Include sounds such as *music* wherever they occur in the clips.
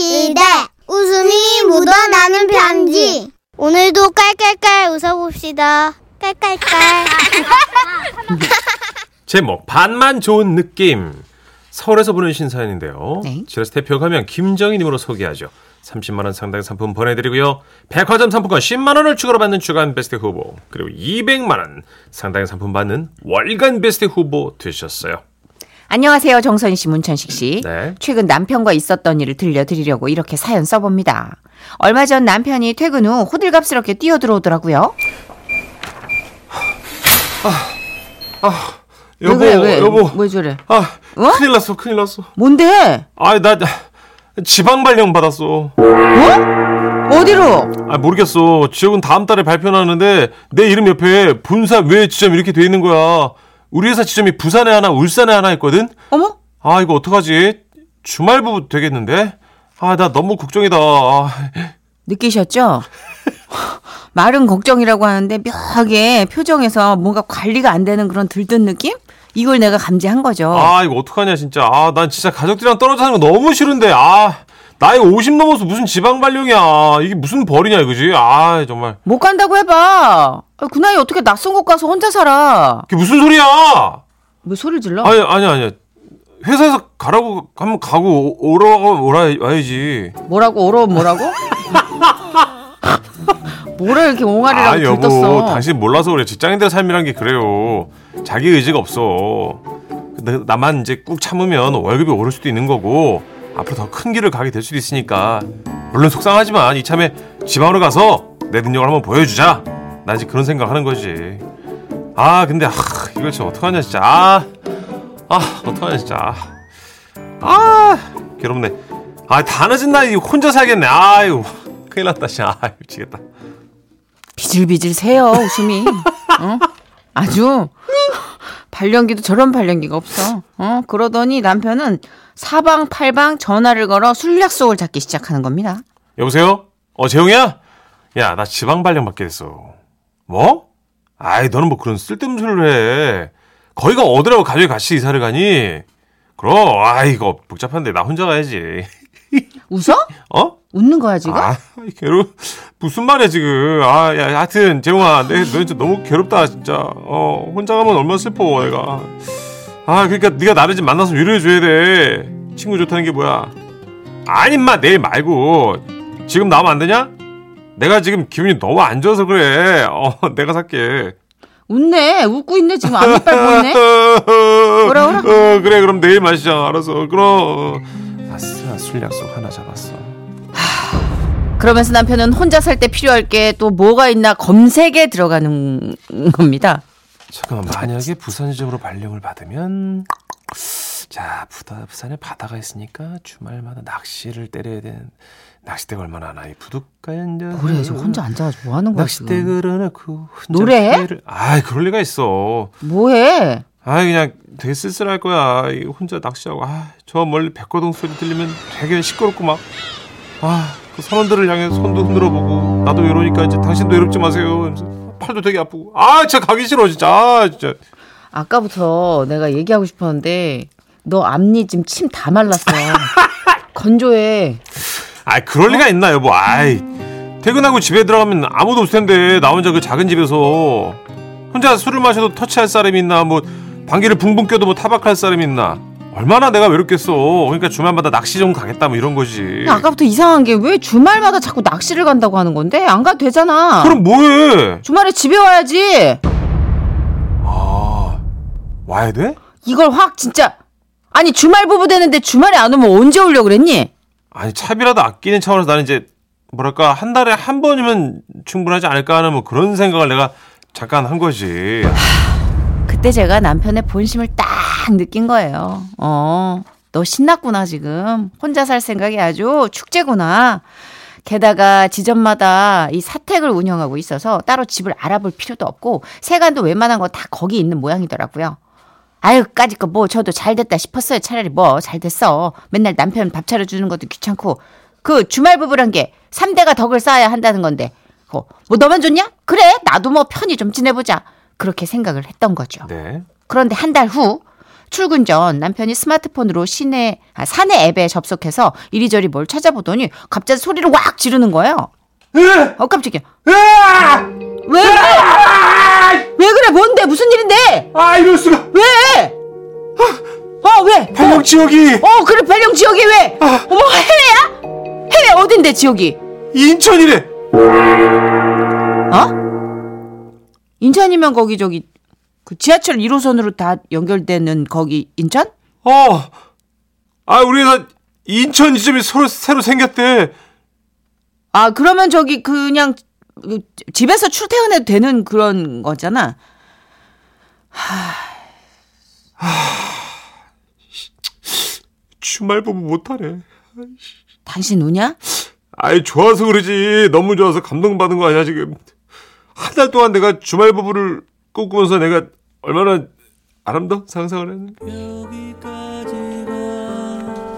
시대 웃음이 묻어나는 편지 오늘도 깔깔깔 웃어봅시다 깔깔깔 *laughs* 제목 반만 좋은 느낌 서울에서 보내신 사연인데요. 네. 지라스 대표 가면 김정희님으로 소개하죠. 30만 원 상당 상품 보내드리고요. 백화점 상품권 10만 원을 추가로 받는 주간 베스트 후보 그리고 200만 원 상당의 상품 받는 월간 베스트 후보 되셨어요. 안녕하세요. 정선 씨, 문천식 씨. 네. 최근 남편과 있었던 일을 들려드리려고 이렇게 사연 써봅니다. 얼마 전 남편이 퇴근 후 호들갑스럽게 뛰어들어오더라고요. 여보, 왜, 그래, 왜? 여보. 왜 저래? 아, 어? 큰일 났어, 큰일 났어. 뭔데? 아, 나, 나 지방 발령 받았어. 어디로? 아, 모르겠어. 지역은 다음 달에 발표 나는데 내 이름 옆에 본사 외 지점 이렇게 돼 있는 거야. 우리 회사 지점이 부산에 하나, 울산에 하나 있거든. 어머? 아, 이거 어떡하지? 주말부 되겠는데? 아, 나 너무 걱정이다. 아, 느끼셨죠? *laughs* 말은 걱정이라고 하는데 묘하게 표정에서 뭔가 관리가 안 되는 그런 들뜬 느낌? 이걸 내가 감지한 거죠. 아, 이거 어떡하냐, 진짜. 아, 난 진짜 가족들이랑 떨어져 사는 거 너무 싫은데. 아, 나이 50 넘어서 무슨 지방 발령이야. 이게 무슨 벌이냐, 이거지? 아, 정말. 못 간다고 해봐. 아, 그 나이 어떻게 낯선 곳 가서 혼자 살아? 그게 무슨 소리야? 뭐 소리 질러? 아니, 아니, 아니. 회사에서 가라고 하면 가고 오- 오라고 오라 와야지. 뭐라고 오러 뭐라고? *laughs* 뭐라 이렇게 옹알이라고 아 여보 들떴어? 당신 몰라서 그래 직장인들 삶이란 게 그래요 자기 의지가 없어 나만 이제 꾹 참으면 월급이 오를 수도 있는 거고 앞으로 더 큰 길을 가게 될 수도 있으니까. 물론 속상하지만 이참에 지방으로 가서 내 능력을 한번 보여주자. 난 이제 그런 생각하는 거지. 아 근데 아 이거 진짜 어떡하냐 진짜. 아, 아 어떡하냐 진짜. 아 괴롭네. 아다 늦은 나이 혼자 살겠네. 아유 큰일 났다 진짜. 아 미치겠다. 비질비질 새요 웃음이. 어? 아주 발령기도 저런 발령기가 없어. 어? 그러더니 남편은 사방팔방 전화를 걸어 술 약속을 잡기 시작하는 겁니다. 여보세요? 어, 재용이야? 야, 나 지방 발령 받게 됐어. 뭐? 아이, 너는 뭐 그런 쓸데없는 소리를 해. 거기가 어디라고 가족이 같이 이사를 가니? 그럼, 아, 이거 복잡한데 나 혼자 가야지. 웃어? 어? 웃는 거야 지금? 아, 괴로 무슨 말이야 지금? 아, 야, 하여튼 재용아, 내, 너 진짜 너무 괴롭다 진짜. 어, 혼자 가면 얼마나 슬퍼 내가. 아, 그러니까 네가 나를 좀 만나서 위로해 줘야 돼. 친구 좋다는 게 뭐야? 아니, 마 내일 말고 지금 나오면 안 되냐? 내가 지금 기분이 너무 안 좋아서 그래. 어, *laughs* 내가 살게. 웃네. 웃고 있네 지금 앞니빨 보이네. *laughs* 뭐라, 뭐라? 어, 그래, 그럼 내일 마시자. 알았어. 그럼. 아싸, 술 약속 하나 잡았어. 그러면서 남편은 혼자 살 때 필요할 게 또 뭐가 있나 검색에 들어가는 겁니다. 잠깐만 만약에 부산 지점으로 발령을 받으면 자 부다 부산에 바다가 있으니까 주말마다 낚시를 때려야 되는 낚싯대가 얼마나 하나 이 부둣가에 이제 뭐래 지금 혼자 앉아가지고 뭐 하는 거야 낚싯대 지금? 혼자 노래해? 회를- 아이 그럴 리가 있어 뭐해? 아이 그냥 되게 쓸쓸할 거야 이 혼자 낚시하고 아 저 멀리 백고동 소리 들리면 되게 시끄럽고 막아 그 선원들을 향해 손도 흔들어 보고 나도 외로우니까 이제 당신도 외롭지 마세요 팔도 되게 아프고 아 진짜 가기 싫어 진짜 아 진짜 아까부터 내가 얘기하고 싶었는데 너 앞니 지금 침 다 말랐어. *laughs* 건조해. 아, 그럴 리가 있나 여보. 아이. 퇴근하고 집에 들어가면 아무도 없을 텐데 나 혼자 그 작은 집에서 혼자 술을 마셔도 터치할 사람이 있나 뭐 방귀를 붕붕 껴도 뭐 타박할 사람이 있나 얼마나 내가 외롭겠어. 그러니까 주말마다 낚시 좀 가겠다 뭐 이런 거지. 아까부터 이상한 게 왜 주말마다 자꾸 낚시를 간다고 하는 건데 안 가도 되잖아. 그럼 뭐해? 주말에 집에 와야지. 아 와야 돼? 이걸 확 진짜 아니 주말 부부 되는데 주말에 안 오면 언제 오려고 그랬니? 아니 차비라도 아끼는 차원에서 나는 이제 뭐랄까 한 달에 한 번이면 충분하지 않을까 하는 뭐 그런 생각을 내가 잠깐 한 거지. 그때 제가 남편의 본심을 딱 느낀 거예요. 어, 너 신났구나, 지금. 혼자 살 생각이 아주 축제구나. 게다가 지점마다 이 사택을 운영하고 있어서 따로 집을 알아볼 필요도 없고 세간도 웬만한 거 다 거기 있는 모양이더라고요. 아유, 까짓 거 뭐 저도 잘 됐다 싶었어요. 차라리 뭐 잘 됐어. 맨날 남편 밥 차려주는 것도 귀찮고 그 주말 부부란 게 3대가 덕을 쌓아야 한다는 건데 어, 뭐 너만 좋냐? 그래 나도 뭐 편히 좀 지내보자. 그렇게 생각을 했던 거죠. 네. 그런데 한 달 후 출근 전 남편이 스마트폰으로 시내, 아, 사내 앱에 접속해서 이리저리 뭘 찾아보더니 갑자기 소리를 왁 지르는 거예요. 어, 깜짝이야. 왜? 왜 그래? 뭔데? 무슨 일인데? 아 이럴 수가 왜? 어, 왜? 발령 지역이 어, 그래, 발령 지역이 왜? 어머, 해외야? 해외 어딘데, 지역이? 인천이래 어? 인천이면 거기, 저기, 그 지하철 1호선으로 다 연결되는 거기, 인천? 어 아 우리 회사 인천 지점이 새로, 새로 생겼대 아, 그러면 저기, 그냥, 그 집에서 출퇴근해도 되는 그런 거잖아. 주말 부부 못하네 당신 우냐? 아이 좋아서 그러지 너무 좋아서 감동받은 거 아니야 지금 한 달 동안 내가 주말 부부를 꿈꾸면서 내가 얼마나 아름다운 상상을 했는데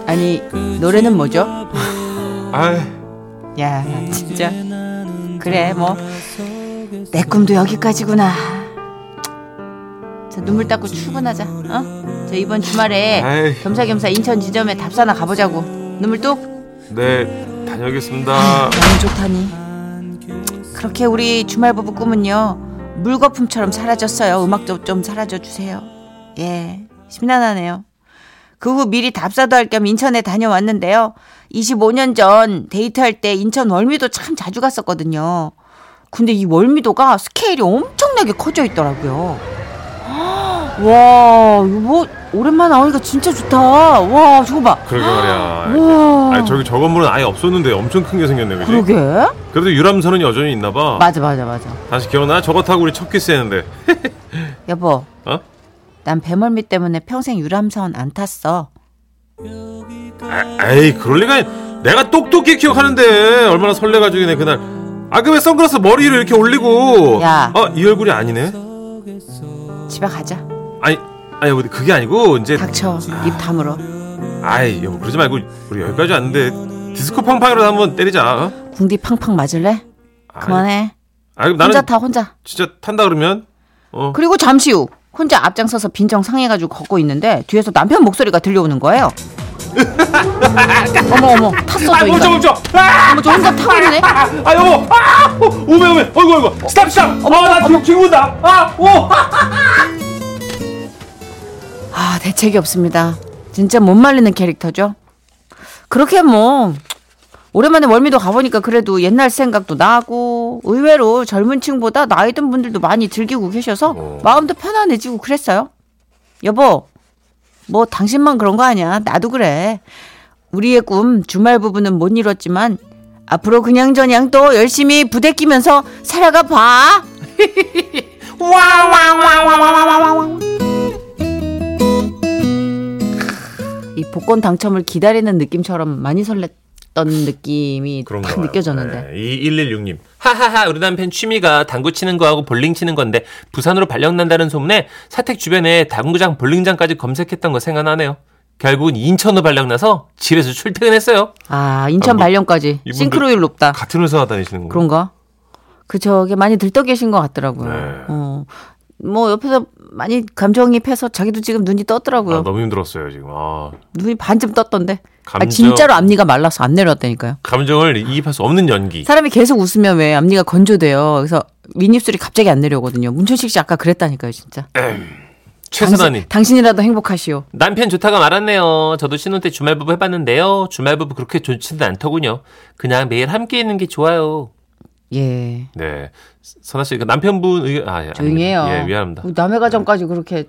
아니, 노래는 뭐죠? 아이 야, 진짜. 그래, 뭐. 내 꿈도 여기까지구나. 자, 눈물 닦고 출근하자. 어? 저 이번 주말에 아이. 겸사겸사 인천 지점에 답사나 가보자고. 눈물 뚝. 네 다녀오겠습니다 너무 좋다니. 그렇게 우리 주말 부부 꿈은요. 물거품처럼 사라졌어요. 음악도 좀 사라져 주세요. 예. 심란하네요. 그 후 미리 답사도 할 겸 인천에 다녀왔는데요. 25년 전 데이트할 때 인천 월미도 참 자주 갔었거든요. 근데 이 월미도가 스케일이 엄청나게 커져 있더라고요. 와, 이거 뭐 오랜만에 나오니까 진짜 좋다. 와, 저거 봐. 그러게 말이야 *gasps* 와. 아니 저기 저 건물은 아예 없었는데 엄청 큰 게 생겼네 그지? 그러게. 그래도 유람선은 여전히 있나 봐 맞아, 맞아, 맞아. 다시 기억나? 저거 타고 우리 첫 키스 했는데 *laughs* 여보, 어? 난 배멀미 때문에 평생 유람선 안 탔어. 아, 에이 그럴 리가 내가 똑똑히 기억하는데 얼마나 설레가지고 내 그날 아 그 왜 선글라스 머리를 이렇게 올리고 야. 어 이 얼굴이 아니네 집에 가자. 아니 아니 여보 그게 아니고 이제 닥쳐. 입 다물어. 아이 여보 그러지 말고 우리 여기까지 왔는데 디스코 팡팡이라도 한번 때리자 어? 궁디 팡팡 맞을래? 아이, 그만해. 아이 나는 혼자 타, 혼자. 진짜 탄다 그러면 어 그리고 잠시 후 혼자 앞장서서 빈정 상해가지고 걷고 있는데 뒤에서 남편 목소리가 들려오는 거예요. *laughs* 어머 어머 탔어 저아 멈춰 인간. 멈춰 아, 어머 저 혼자 타고 있네. 아 여보 아 오메 오메 어이구 어이구 스탑 스탑 어나 지금 지금 온다 아 오 아 대책이 없습니다. 진짜 못 말리는 캐릭터죠. 그렇게 뭐 오랜만에 월미도 가보니까 그래도 옛날 생각도 나고 의외로 젊은 층보다 나이 든 분들도 많이 즐기고 계셔서 어. 마음도 편안해지고 그랬어요. 여보, 뭐 당신만 그런 거 아니야. 나도 그래. 우리의 꿈 주말 부부는 못 이뤘지만 앞으로 그냥저냥 또 열심히 부대 끼면서 살아가 봐. *laughs* 이 복권 당첨을 기다리는 느낌처럼 많이 설렜던 느낌이 그런가 딱 봐요. 느껴졌는데. 네, 2116님. 하하하 우리 남편 취미가 당구 치는 거하고 볼링 치는 건데 부산으로 발령 난다는 소문에 사택 주변에 당구장 볼링장까지 검색했던 거 생각나네요. 결국은 인천으로 발령 나서 집에서 출퇴근했어요. 아 인천 아, 뭐, 발령까지 싱크로율 높다. 같은 회사 다니시는 거. 그런가? 그 저게 많이 들떠 계신 것 같더라고요. 네. 어. 뭐 옆에서 많이 감정이입해서 자기도 지금 눈이 떴더라고요. 아, 너무 힘들었어요 지금. 아, 눈이 반쯤 떴던데. 아, 감정- 진짜로 앞니가 말라서 안 내려왔다니까요. 감정을 이입할 수 없는 연기. 사람이 계속 웃으면 왜 앞니가 건조돼요. 그래서 윗입술이 갑자기 안 내려오거든요. 문천식 씨 아까 그랬다니까요, 진짜. 최선아님. 당신, 이라도 행복하시오. 남편 좋다가 말았네요. 저도 신혼 때 주말부부 해봤는데요. 주말부부 그렇게 좋지는 않더군요. 그냥 매일 함께 있는 게 좋아요. 예. 네. 선아 씨, 그 남편분 의견 아, 예, 조용히 해요. 예, 미안합니다. 뭐 남의 가정까지 그렇게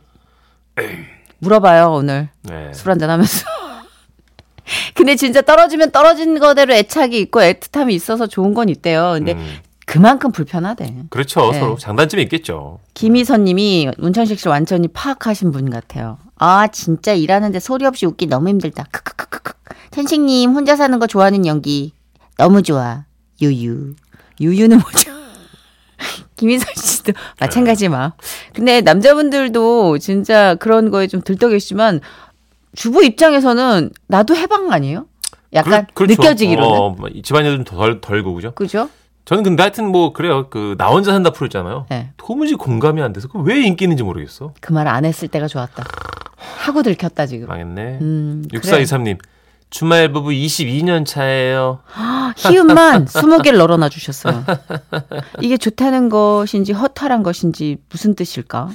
물어봐요, 오늘. 네. 술 한잔 하면서. *laughs* 근데 진짜 떨어지면 떨어진 거대로 애착이 있고 애틋함이 있어서 좋은 건 있대요. 근데 음, 그만큼 불편하대. 그렇죠. 네. 서로 장단점이 있겠죠. 김희선 님이 문천식 씨 완전히 파악하신 분 같아요. 아, 진짜 일하는데 소리 없이 웃기 너무 힘들다. 크크크크크. 천식 님 혼자 사는 거 좋아하는 연기 너무 좋아. 유유. 유유는 뭐죠? *laughs* 김희선 씨도 마찬가지 마. 근데 남자분들도 진짜 그런 거에 좀 들떠 계시지만 주부 입장에서는 나도 해방 아니에요? 약간 그렇- 그렇죠. 느껴지기로는. 어, 집안일은 덜 덜고 그죠? 그죠? 저는 근데 하여튼 뭐 그래요. 그 나 혼자 산다 프로 있잖아요. 네. 도무지 공감이 안 돼서 그왜 인기 있는지 모르겠어. 그 말 안 했을 때가 좋았다. 하고 들켰다 지금. 망했네. 음, 그래. 6423님. 주말 부부 22년 차예요. *gasps* 희음만 20개를 널어놔 주셨어요. 이게 좋다는 것인지 허탈한 것인지 무슨 뜻일까?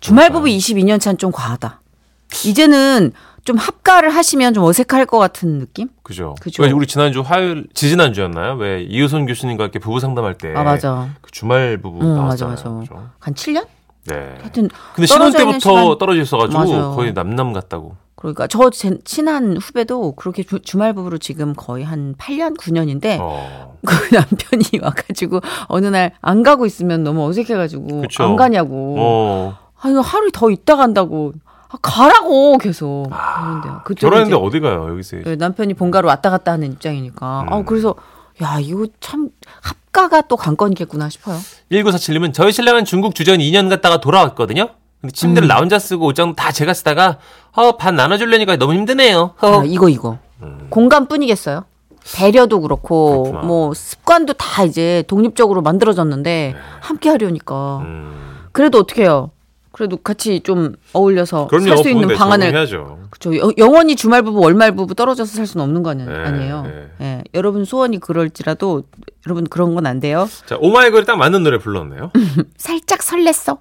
주말 부부 22년 차는 좀 과하다. 이제는 좀 합가를 하시면 좀 어색할 것 같은 느낌? 그죠. 그죠. 왜 우리 지난주 화요일 지지난주였나요? 왜 이효선 교수님과 이렇게 부부 상담할 때 아 맞아. 그 주말 부부 응, 맞아 나왔잖아요. 맞아. 그죠? 한 7년? 네. 하여튼 근데 신혼 때부터 시간- 떨어져 있어가지고 맞아요. 거의 남남 같다고. 그러니까 저 제 친한 후배도 그렇게 주, 주말 부부로 지금 거의 한 8년 9년인데 어. *laughs* 그 남편이 와가지고 어느 날 안 가고 있으면 너무 어색해가지고 그쵸. 안 가냐고. 어. 아 이거 하루 더 있다 간다고. 아, 가라고 계속 그런데요. 그때 결혼했는데 어디 가요 여기서? 네, 남편이 본가로 왔다 갔다 하는 입장이니까. 음. 아 그래서 야 이거 참 합가가 또 관건이겠구나 싶어요. 1947님은 저희 신랑은 중국 주전 2년 갔다가 돌아왔거든요. 근데 침대를 음. 나 혼자 쓰고 옷장 다 제가 쓰다가 어, 반 나눠주려니까 너무 힘드네요. 어. 아, 이거 이거 공간뿐이겠어요. 배려도 그렇고 음. 그렇구나. 뭐 습관도 다 이제 독립적으로 만들어졌는데 함께 하려니까 음. 그래도 어떻게 해요? 그래도 같이 좀 어울려서. 살 수 있는 방안을. 그렇죠. 여- 영원히 주말 부부 월말 부부 떨어져서 살 수는 없는 거 아니, 네, 아니에요. 네. 예. 여러분 소원이 그럴지라도 여러분 그런 건 안 돼요. 자, 오마이걸이 딱 맞는 노래 불렀네요. *laughs* 살짝 설렜어.